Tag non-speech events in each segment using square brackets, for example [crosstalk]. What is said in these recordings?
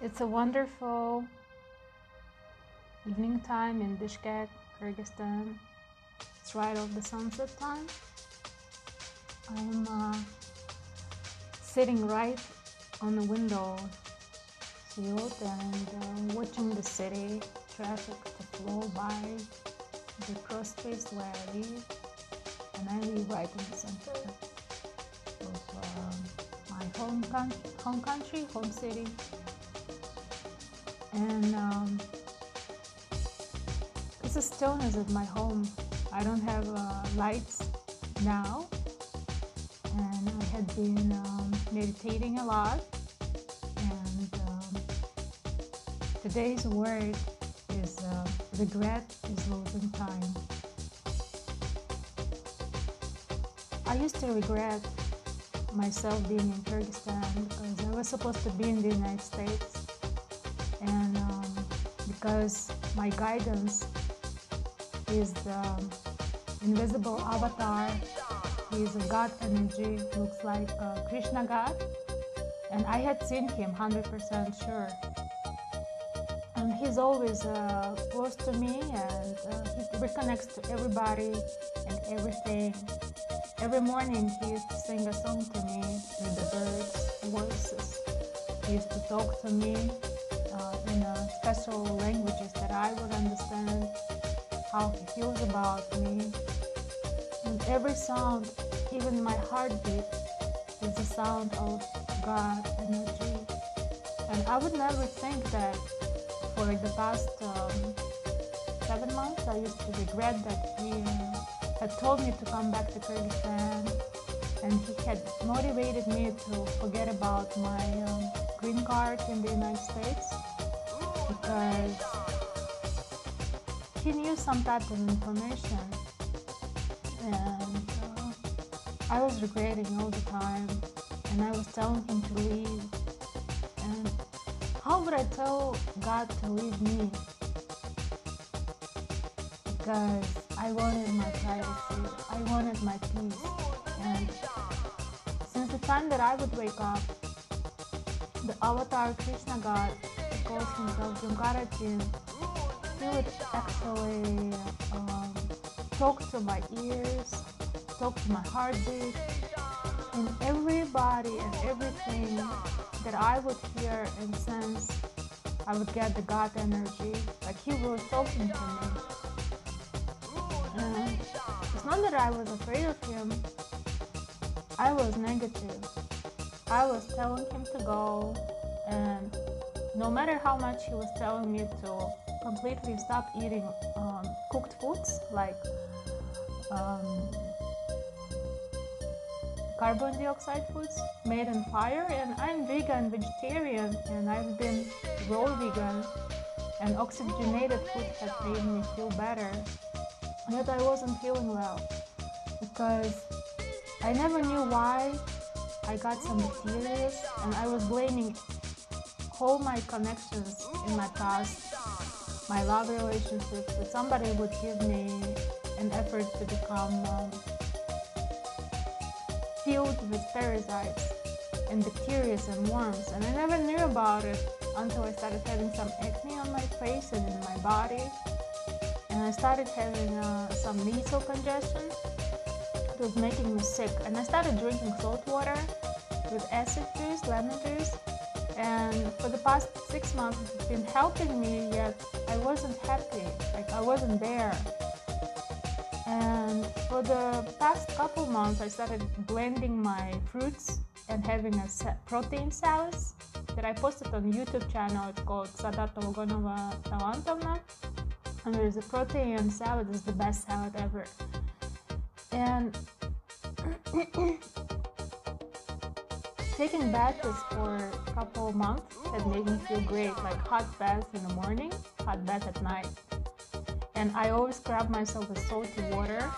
It's a wonderful evening time in Bishkek, Kyrgyzstan. It's right off the sunset time. I'm uh, sitting right on the window sill and uh, watching the city traffic to flow by the cross streets where I live. And I live right in the center of uh, my home, coun- home country, home city. And um, it's a stillness at my home. I don't have uh, lights now, and I had been um, meditating a lot. And um, today's word is uh, regret is losing time. I used to regret myself being in Kyrgyzstan because I was supposed to be in the United States, and um, because my guidance is the invisible avatar. He is a god energy, looks like a Krishna god, and I had seen him 100% sure. And he's always uh, close to me, and uh, he reconnects to everybody and everything. Every morning, he used to sing a song to me with the birds' voices. He used to talk to me uh, uh, special languages that I would understand how he feels about me. And every sound, even my heartbeat, is the sound of God energy. And I would never think that for the past um, seven months, I used to regret that he had told me to come back to Kyrgyzstan and he had motivated me to forget about my um, green card in the United States because he knew some type of information? And uh, I was regretting all the time and I was telling him to leave. And how would I tell God to leave me? Because I wanted my privacy. I wanted my peace. And since the time that I would wake up the avatar Krishna God who calls himself Junkarajin he would actually um, talk to my ears, talk to my heartbeat, and everybody and everything that I would hear and sense, I would get the God energy, like He was talking to me. And it's not that I was afraid of Him, I was negative. I was telling Him to go, and no matter how much He was telling me to completely stop eating um, cooked foods like um, carbon dioxide foods made in fire and i'm vegan vegetarian and i've been raw vegan and oxygenated food had made me feel better yet i wasn't feeling well because i never knew why i got some mysterious and i was blaming all my connections in my past my love relationships that somebody would give me an effort to become um, filled with parasites and bacteria and worms. And i never knew about it until i started having some acne on my face and in my body. And i started having uh, some nasal congestion. It was making me sick. And i started drinking salt water with acid juice lemon juice and for the past six months it's been helping me yet i wasn't happy. Like i wasn't there. And for the past couple months i started blending my fruits and having a protein salad that i posted on youtube channel it's called sadata ogonova talantovna and there's a protein salad is the best salad ever. And [clears throat] taking baths for a couple months had made me feel great, like hot baths in the morning, hot bath at night. And I always scrub myself with salty water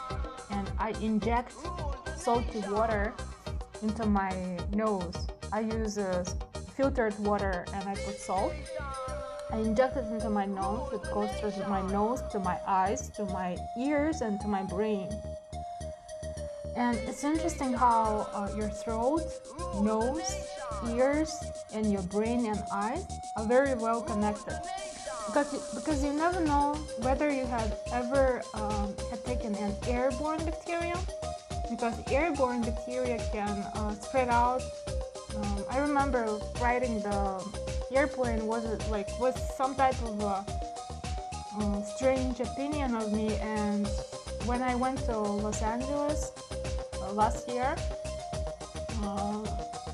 and I inject salty water into my nose. I use filtered water and I put salt. I inject it into my nose. It goes through my nose to my eyes, to my ears, and to my brain. And it's interesting how uh, your throat, nose, ears and your brain and eyes are very well connected because you, because you never know whether you have ever um, had taken an airborne bacteria because airborne bacteria can uh, spread out. Um, I remember riding the airplane was like was some type of a, uh, strange opinion of me, and when I went to Los Angeles last year, uh,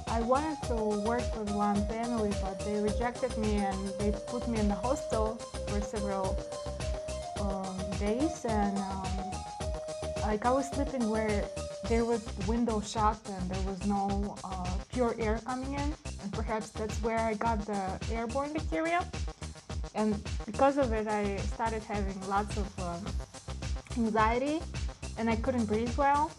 I wanted to work with one family, but they rejected me and they put me in the hostel for several um, days, and um, like I was sleeping where there was window shut and there was no uh, pure air coming in, and perhaps that's where I got the airborne bacteria. And because of it, I started having lots of um, anxiety, and I couldn't breathe well.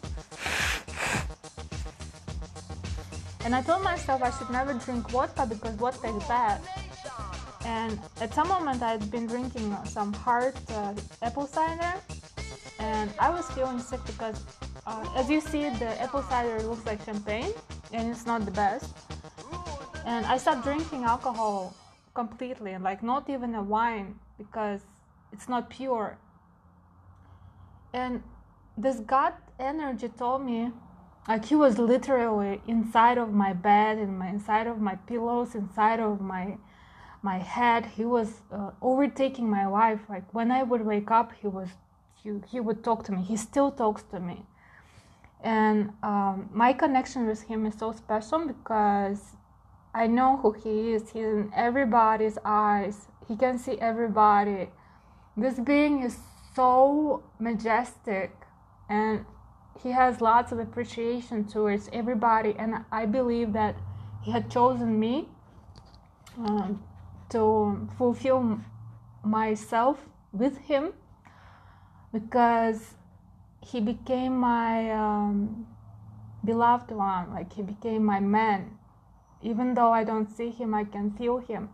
And I told myself I should never drink vodka because vodka is bad. And at some moment, I'd been drinking some hard uh, apple cider, and I was feeling sick because uh, as you see, the apple cider looks like champagne, and it's not the best. And I stopped drinking alcohol completely, like not even a wine, because it's not pure. And this God energy told me, like he was literally inside of my bed, in my inside of my pillows, inside of my my head. He was uh, overtaking my life. Like when I would wake up, he was he, he would talk to me. He still talks to me and um, my connection with him is so special because I know who he is. He's in everybody's eyes. He can see everybody. This being is so majestic and he has lots of appreciation towards everybody. And I believe that he had chosen me um, to fulfill myself with him because he became my um, beloved one, like he became my man. Even though I don't see him, I can feel him.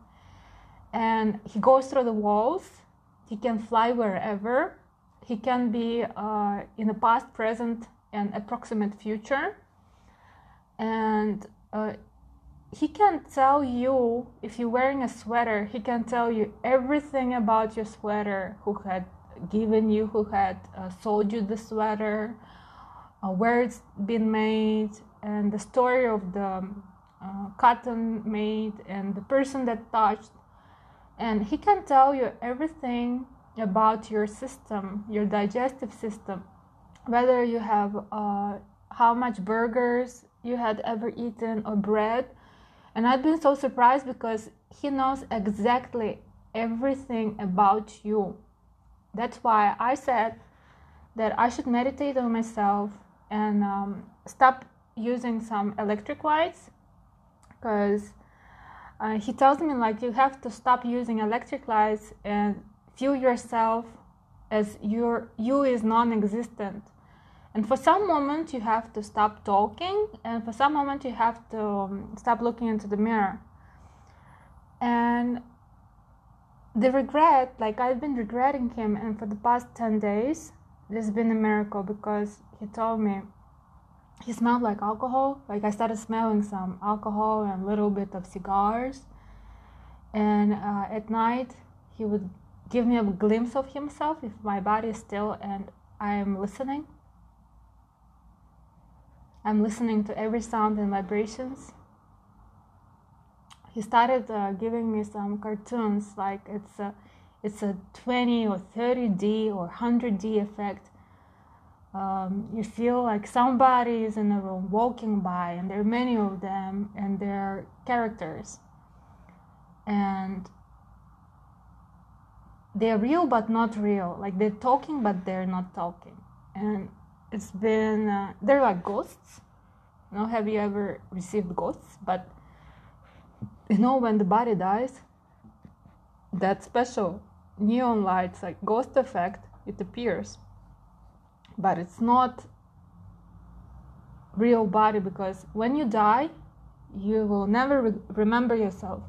And he goes through the walls, he can fly wherever, he can be uh, in the past, present, and approximate future. And uh, he can tell you if you're wearing a sweater, he can tell you everything about your sweater, who had given you, who had uh, sold you the sweater, uh, where it's been made, and the story of the uh, cotton made, and the person that touched. And he can tell you everything about your system, your digestive system, whether you have uh, how much burgers you had ever eaten or bread. And I've been so surprised because he knows exactly everything about you that's why I said that I should meditate on myself and um, stop using some electric lights because uh, he tells me like you have to stop using electric lights and feel yourself as your you is non-existent and for some moment you have to stop talking and for some moment you have to um, stop looking into the mirror and the regret, like I've been regretting him, and for the past 10 days, there's been a miracle because he told me he smelled like alcohol. Like I started smelling some alcohol and a little bit of cigars. And uh, at night, he would give me a glimpse of himself if my body is still and I am listening. I'm listening to every sound and vibrations. He started uh, giving me some cartoons like it's a it's a 20 or 30d or 100d effect. Um, you feel like somebody is in a room walking by and there are many of them and they're characters. And they're real but not real. Like they're talking but they're not talking. And it's been uh, they're like ghosts. You know have you ever received ghosts? But you know when the body dies that special neon lights like ghost effect it appears. But it's not real body because when you die you will never re- remember yourself.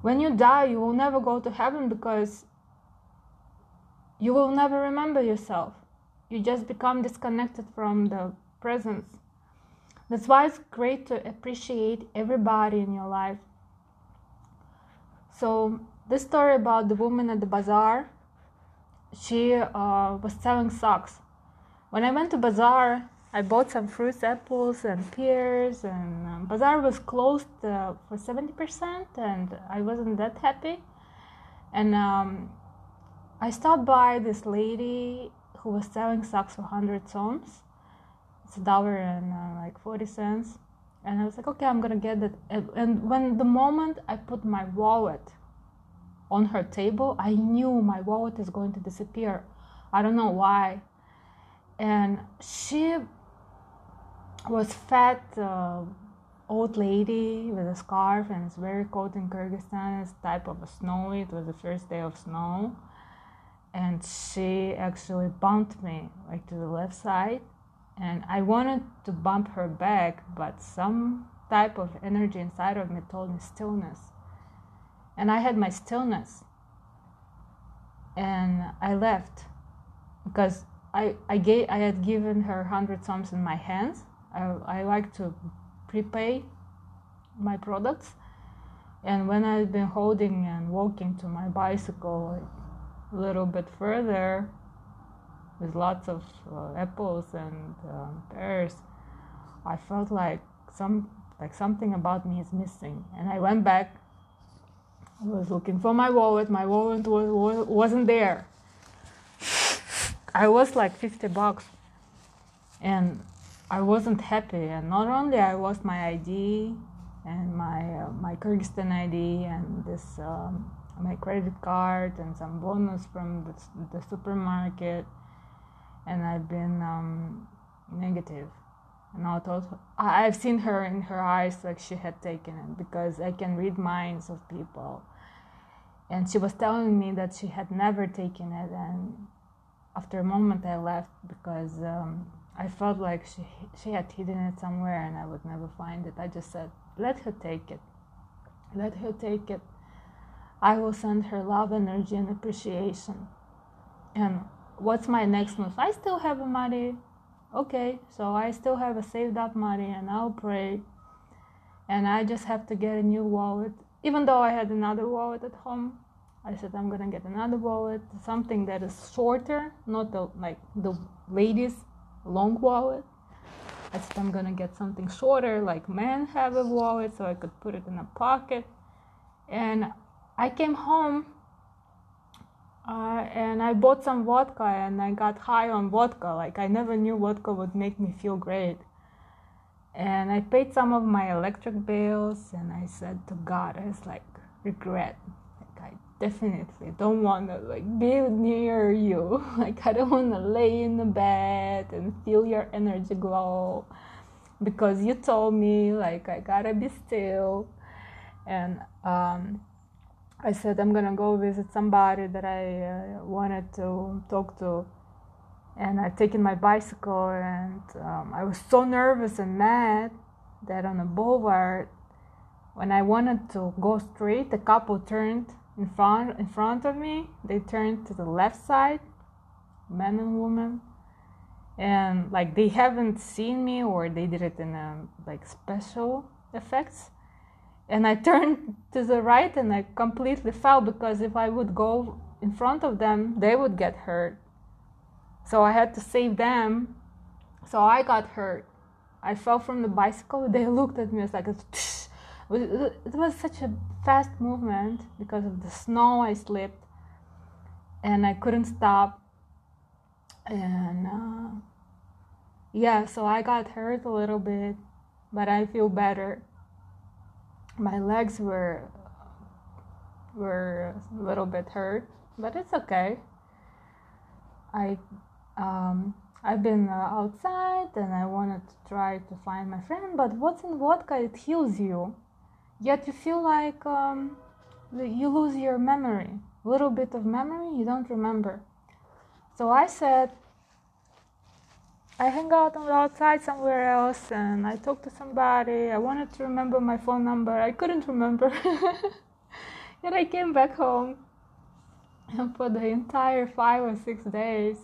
When you die you will never go to heaven because you will never remember yourself you just become disconnected from the presence that's why it's great to appreciate everybody in your life. So, this story about the woman at the bazaar, she uh, was selling socks. When I went to bazaar, I bought some fruits, apples, and pears, and um, bazaar was closed uh, for 70%, and I wasn't that happy. And um, I stopped by this lady who was selling socks for 100 soms. It's a dollar and uh, like 40 cents. And I was like, okay, I'm gonna get that. And when the moment I put my wallet on her table, I knew my wallet is going to disappear. I don't know why. And she was fat uh, old lady with a scarf and it's very cold in Kyrgyzstan. It's type of a snow. It was the first day of snow, and she actually bumped me like to the left side, and I wanted to bump her back, but some type of energy inside of me told me stillness, and I had my stillness, and I left because I I gave I had given her hundred soms in my hands. I, I like to prepay my products. And when I've been holding and walking to my bicycle a little bit further with lots of uh, apples and um, pears, I felt like some like something about me is missing, and I went back. I was looking for my wallet. My wallet was, wasn't there. I was like fifty bucks, and I wasn't happy, and not only I lost my ID and my uh, my Kyrgyzstan ID and this um, my credit card and some bonus from the, the supermarket, and I've been um, negative. And I thought I've seen her in her eyes like she had taken it because I can read minds of people, and she was telling me that she had never taken it, and after a moment I left because. Um, I felt like she she had hidden it somewhere and I would never find it. I just said, "Let her take it. Let her take it. I will send her love, energy, and appreciation." And what's my next move? I still have money. Okay, so I still have a saved up money, and I'll pray. And I just have to get a new wallet. Even though I had another wallet at home, I said I'm gonna get another wallet, something that is shorter, not the like the ladies long wallet. I said I'm gonna get something shorter, like men have a wallet, so I could put it in a pocket. And I came home uh, and I bought some vodka and I got high on vodka. Like I never knew vodka would make me feel great. And I paid some of my electric bills and I said to God, I was like, regret Like I definitely don't want to like be near you [laughs] like i don't want to lay in the bed and feel your energy glow because you told me like i gotta be still and um, i said i'm gonna go visit somebody that i uh, wanted to talk to. And I've taken my bicycle and um, i was so nervous and mad that on the boulevard when i wanted to go straight the couple turned in front in front of me. They turned to the left side man and woman. And like they haven't seen me or they did it in a like special effects and i turned to the right and i completely fell because if i would go in front of them they would get hurt. So i had to save them. So i got hurt. I fell from the bicycle. [laughs] They looked at me as like it was such a fast movement because of the snow. I slipped and i couldn't stop. And uh, yeah so i got hurt a little bit but i feel better my legs were were a little bit hurt but it's okay. I um, I've been uh, outside and I wanted to try to find my friend, but what's in vodka? It heals you. Yet you feel like um, you lose your memory. Little bit of memory you don't remember. So i said i hang out outside somewhere else and i talked to somebody. I wanted to remember my phone number. I couldn't remember. [laughs] And i came back home and for the entire five or six days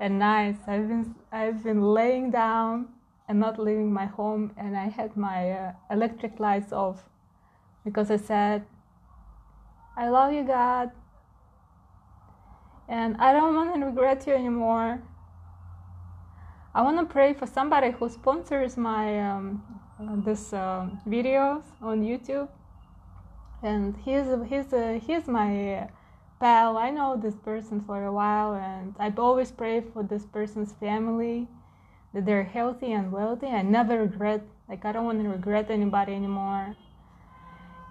and nights i've been i've been laying down and not leaving my home, and I had my uh, electric lights off because I said, I love you, God, and I don't want to regret you anymore. I want to pray for somebody who sponsors my um, this uh, videos on YouTube, and he's he's uh, he's my pal. I know this person for a while, and I've always pray for this person's family that they're healthy and wealthy. I never regret, like, I don't want to regret anybody anymore.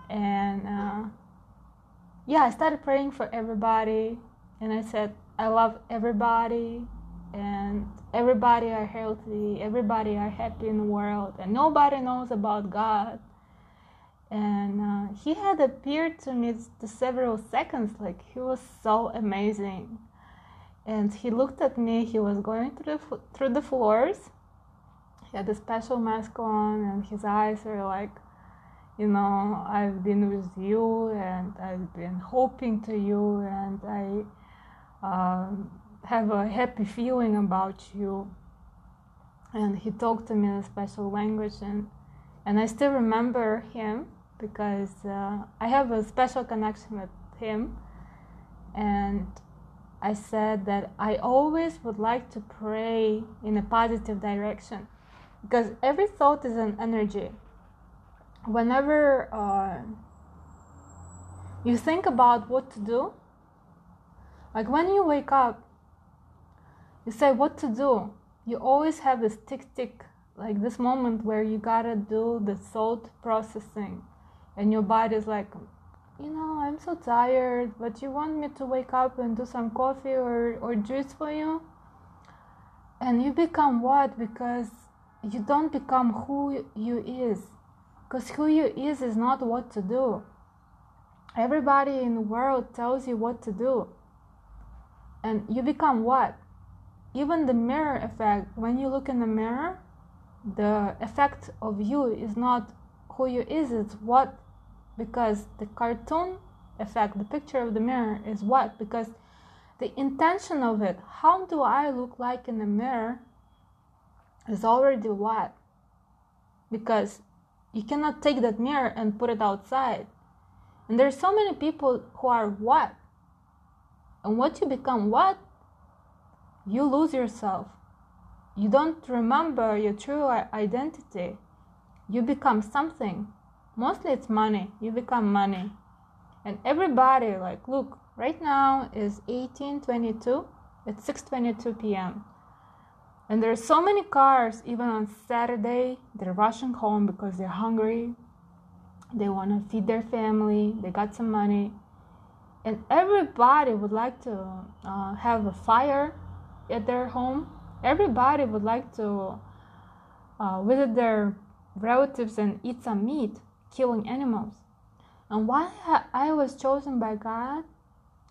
And uh, yeah, I started praying for everybody, and I said, I love everybody, and everybody are healthy, everybody are happy in the world, and nobody knows about God. And uh, he had appeared to me the several seconds, like he was so amazing and he looked at me. He was going through the through the floors. He had a special mask on, and his eyes were like, you know, I've been with you, and I've been hoping to you, and I uh, have a happy feeling about you. And he talked to me in a special language, and and I still remember him because uh, I have a special connection with him, and I said that I always would like to pray in a positive direction because every thought is an energy. Whenever uh, you think about what to do, like when you wake up, you say what to do. You always have this tick tick, like this moment where you gotta do the thought processing, and your body is like, you know, I'm so tired, but you want me to wake up and do some coffee or, or juice for you? And you become what? Because you don't become who you is. Because who you is is not what to do. Everybody in the world tells you what to do. And you become what? Even the mirror effect, when you look in the mirror, the effect of you is not who you is, it's what because the cartoon effect, the picture of the mirror, is what? Because the intention of it, how do I look like in the mirror, is already what? Because you cannot take that mirror and put it outside. And there's so many people who are what? And what you become what? You lose yourself. You don't remember your true identity. You become something. Mostly it's money. You become money. And everybody like look right now is 1822 it's 6:22 p.m. and there's so many cars even on Saturday they're rushing home because they're hungry. They want to feed their family. They got some money. And everybody would like to uh, have a fire at their home everybody would like to uh, visit their relatives and eat some meat killing animals. And why I was chosen by God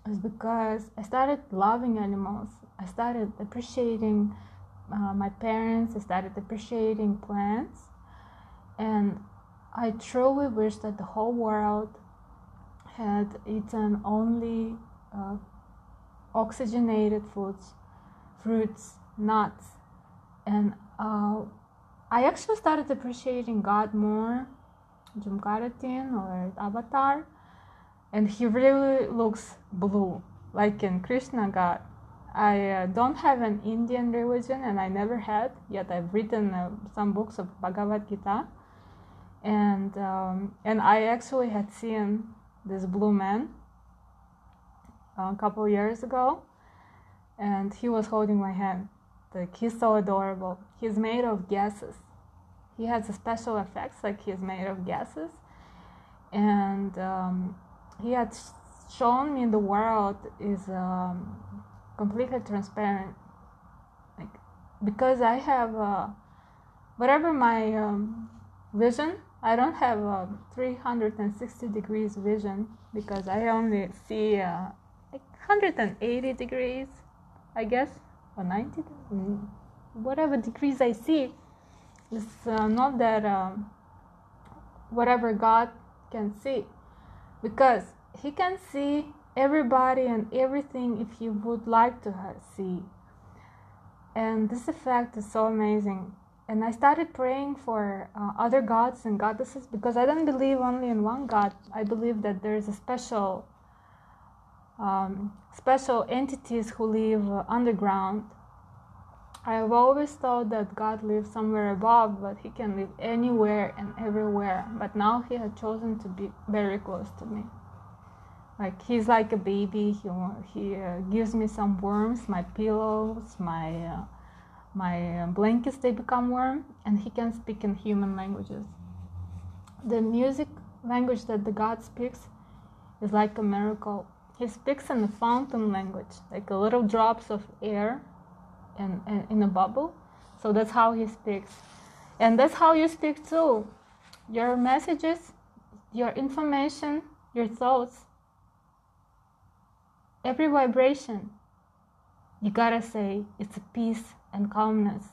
is because I started loving animals. I started appreciating uh, my parents. I started appreciating plants. And I truly wish that the whole world had eaten only uh, oxygenated foods, fruits, nuts. And uh, I actually started appreciating God more Jumkaratin or Avatar, and he really looks blue, like in Krishna God. I uh, don't have an Indian religion, and I never had. Yet I've written uh, some books of Bhagavad Gita, and um, and I actually had seen this blue man a couple years ago, and he was holding my hand. Like he's so adorable. He's made of gases he has special effects like he's made of gases and um, he had shown me the world is um, completely transparent like because i have uh, whatever my um, vision i don't have a 360 degrees vision because i only see uh, like 180 degrees i guess or 90 mm, whatever degrees i see it's uh, not that um, whatever God can see, because He can see everybody and everything if He would like to see. And this effect is so amazing. and I started praying for uh, other gods and goddesses because I don't believe only in one God. I believe that there's a special, um, special entities who live uh, underground. I have always thought that God lives somewhere above, but He can live anywhere and everywhere. But now He had chosen to be very close to me. Like He's like a baby. He He uh, gives me some worms, my pillows, my uh, my blankets they become warm and he can speak in human languages the music language that the god speaks is like a miracle he speaks in a fountain language like little drops of air in, in, in a bubble. So that's how he speaks. And that's how you speak too. Your messages your information your thoughts every vibration you gotta say it's a peace and calmness.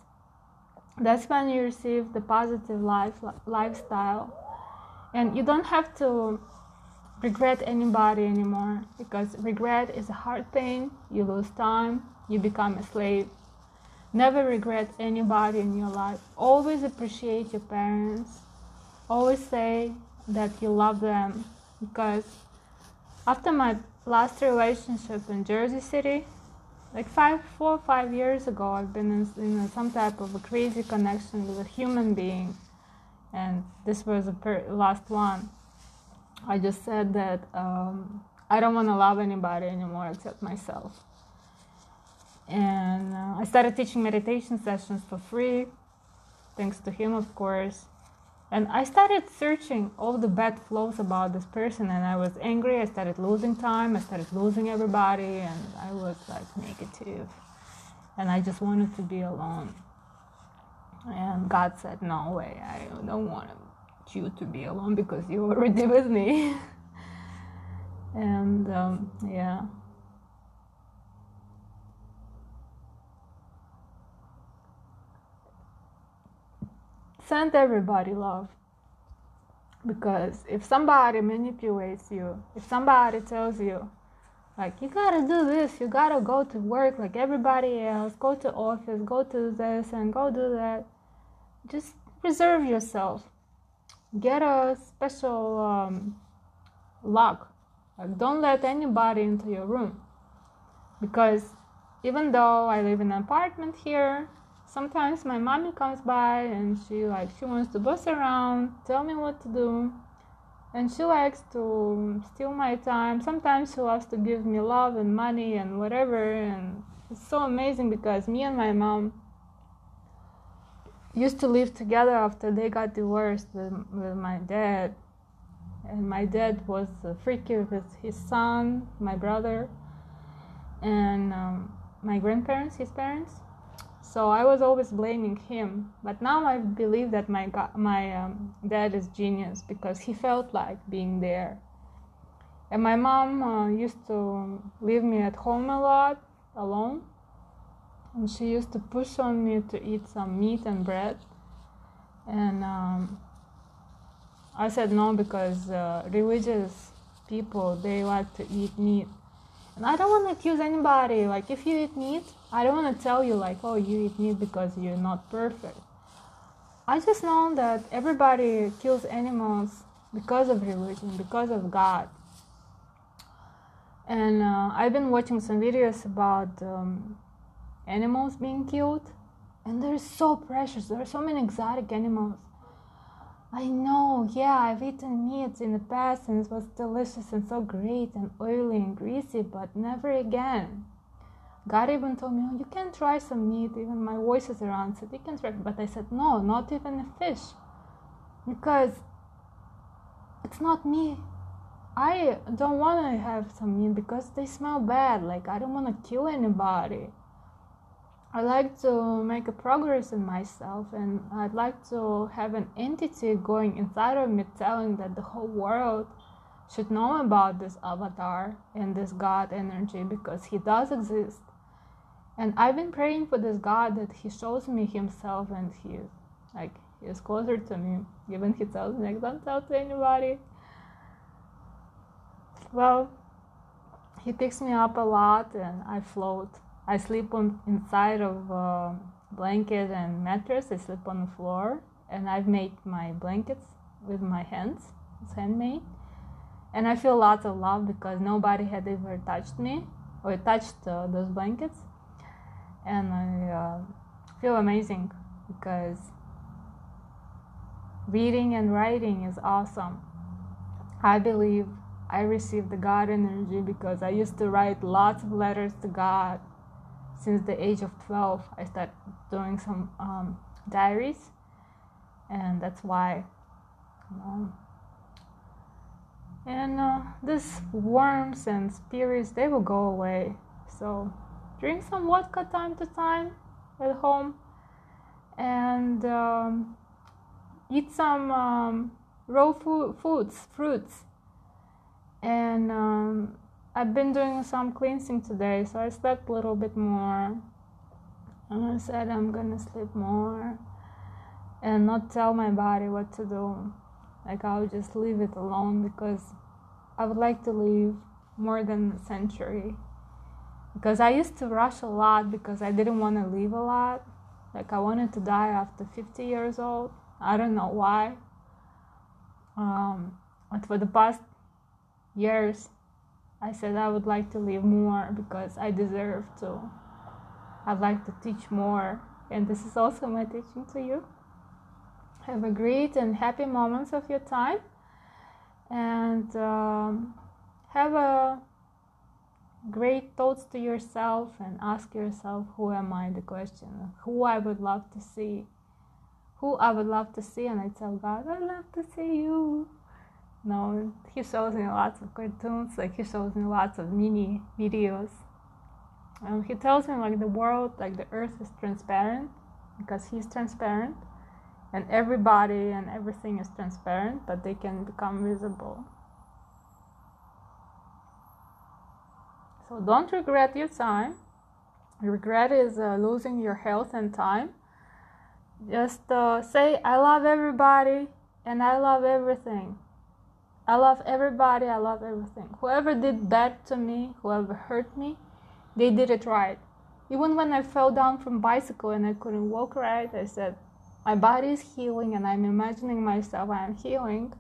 That's when you receive the positive life lifestyle, and you don't have to regret anybody anymore because regret is a hard thing. You lose time, you become a slave. Never regret anybody in your life. Always appreciate your parents. Always say that you love them because after my last relationship in Jersey City, like five, four five years ago, I've been in, in some type of a crazy connection with a human being, and this was the per- last one. I just said that um, I don't want to love anybody anymore except myself. And uh, I started teaching meditation sessions for free, thanks to him, of course. And I started searching all the bad flows about this person, and I was angry. I started losing time. I started losing everybody, and I was like negative. And I just wanted to be alone. And God said, No way, I don't want you to be alone because you're already [laughs] with me. and um, yeah. send everybody love because if somebody manipulates you if somebody tells you like you gotta do this you gotta go to work like everybody else go to office go to this and go do that just reserve yourself get a special um, lock. Like don't let anybody into your room. Because even though i live in an apartment here sometimes my mommy comes by and she like she wants to boss around tell me what to do. And she likes to steal my time. Sometimes she loves to give me love and money and whatever. And it's so amazing because me and my mom used to live together after they got divorced with, with my dad and my dad was freaky with his son my brother and um, my grandparents his parents so I was always blaming him. But now I believe that my my um, dad is genius because he felt like being there. And my mom uh, used to leave me at home a lot alone, and she used to push on me to eat some meat and bread. And um, I said no because uh, religious people they like to eat meat and I don't want to accuse anybody. Like, if you eat meat, I don't want to tell you, like, oh, you eat meat because you're not perfect. I just know that everybody kills animals because of religion, because of God. And uh, I've been watching some videos about um, animals being killed, and they're so precious. There are so many exotic animals. I know, yeah, I've eaten meat in the past and it was delicious and so great and oily and greasy, but never again. God even told me, oh, you can try some meat. Even my voices around said, you can try. But I said, no, not even a fish. Because it's not me. I don't want to have some meat because they smell bad. Like, I don't want to kill anybody. I like to make a progress in myself and I'd like to have an entity going inside of me telling that the whole world should know about this avatar and this God energy because he does exist. And I've been praying for this God that he shows me himself and he like he is closer to me. Even he tells me like don't tell to anybody. Well, he picks me up a lot and I float I sleep on inside of uh, blanket and mattress. I sleep on the floor, and I've made my blankets with my hands. It's handmade, and I feel lots of love because nobody had ever touched me or touched uh, those blankets, and I uh, feel amazing because reading and writing is awesome. I believe I received the God energy because I used to write lots of letters to God since the age of 12. I started doing some um, diaries, and that's why. Know, and uh, these worms and spirits they will go away. So drink some vodka time to time at home, and um, eat some um, raw food, foods, fruits and um, I've been doing some cleansing today, so I slept a little bit more. And I said I'm gonna sleep more and not tell my body what to do. Like I'll just leave it alone because I would like to live more than a century. Because I used to rush a lot because I didn't want to live a lot. Like I wanted to die after 50 years old. I don't know why. Um, but for the past years, I said I would like to live more because I deserve to. I'd like to teach more, and this is also my teaching to you. Have a great and happy moments of your time, and um, have a great thoughts to yourself and ask yourself who am i the question? Who i would love to see? Who i would love to see? And i tell god i love to see you no, he shows me lots of cartoons, like he shows me lots of mini videos. And he tells me like the world, like the earth is transparent because he's transparent and everybody and everything is transparent, but they can become visible. So don't regret your time. Regret is uh, losing your health and time. Just uh, say, I love everybody and I love everything. I love everybody, I love everything. Whoever did bad to me, whoever hurt me, they did it right. Even when I fell down from bicycle and I couldn't walk right, I said, my body is healing and I'm imagining myself I am healing.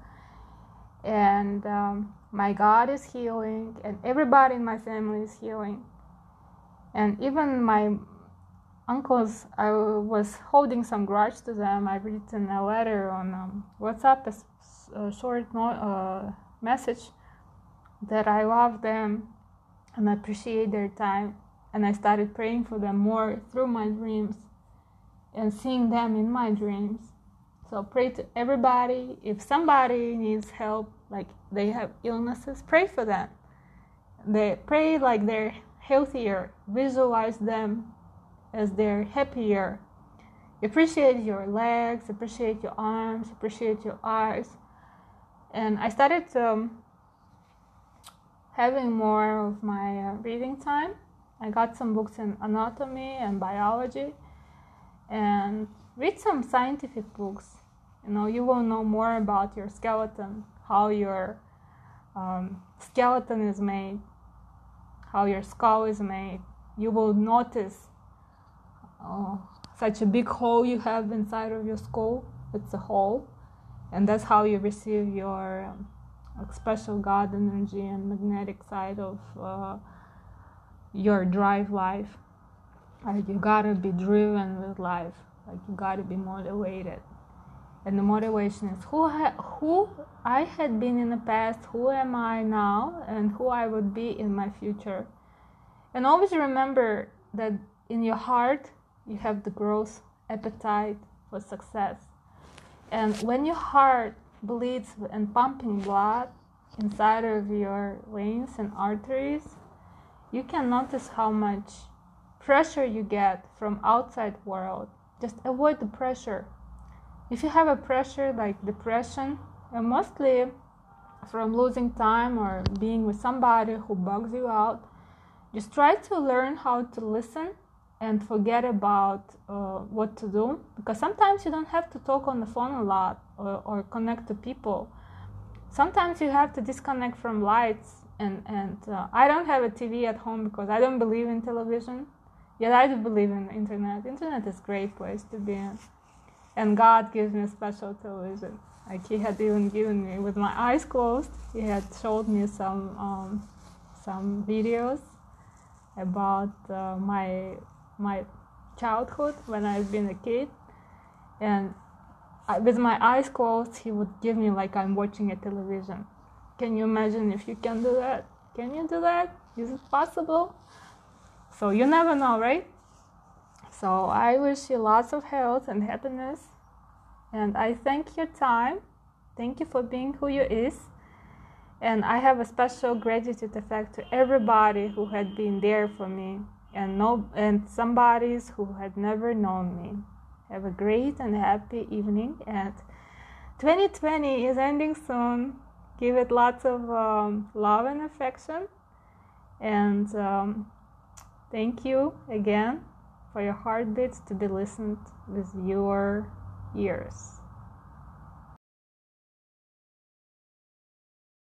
And um, my God is healing and everybody in my family is healing. And even my uncles, I was holding some grudge to them. I've written a letter on um, WhatsApp a short no, uh, message that I love them and appreciate their time. And I started praying for them more through my dreams and seeing them in my dreams. So pray to everybody. If somebody needs help, like they have illnesses, pray for them. They pray like they're healthier. Visualize them as they're happier. Appreciate your legs, appreciate your arms, appreciate your eyes and I started um, having more of my uh, reading time. I got some books in anatomy and biology, and read some scientific books. You know, you will know more about your skeleton, how your um, skeleton is made, how your skull is made. You will notice uh, such a big hole you have inside of your skull. It's a hole and that's how you receive your um, special God energy and magnetic side of uh, your drive life. Like you gotta be driven with life. Like you gotta be motivated. And the motivation is who ha- who I had been in the past, who am I now, and who I would be in my future. And always remember that in your heart you have the growth appetite for success and when your heart bleeds and pumping blood inside of your veins and arteries, you can notice how much pressure you get from outside world. Just avoid the pressure. If you have a pressure like depression, and mostly from losing time or being with somebody who bugs you out, just try to learn how to listen and forget about uh, what to do because sometimes you don't have to talk on the phone a lot or, or connect to people sometimes you have to disconnect from lights and and uh, i don't have a tv at home because i don't believe in television Yet I do believe in internet. Internet is a great place to be in. And God gives me special television. Like He had even given me with my eyes closed. He had showed me some um, some videos about uh, my my childhood when I've been a kid, and I, with my eyes closed, He would give me like I'm watching a television. Can you imagine if you can do that? Can you do that? Is it possible? So you never know, right? So I wish you lots of health and happiness. And I thank your time. Thank you for being who you is. And I have a special gratitude effect to everybody who had been there for me and no and somebody's who had never known me. Have a great and happy evening and 2020 is ending soon. Give it lots of um, love and affection. And um, Thank you again for your heartbeats to be listened with your ears.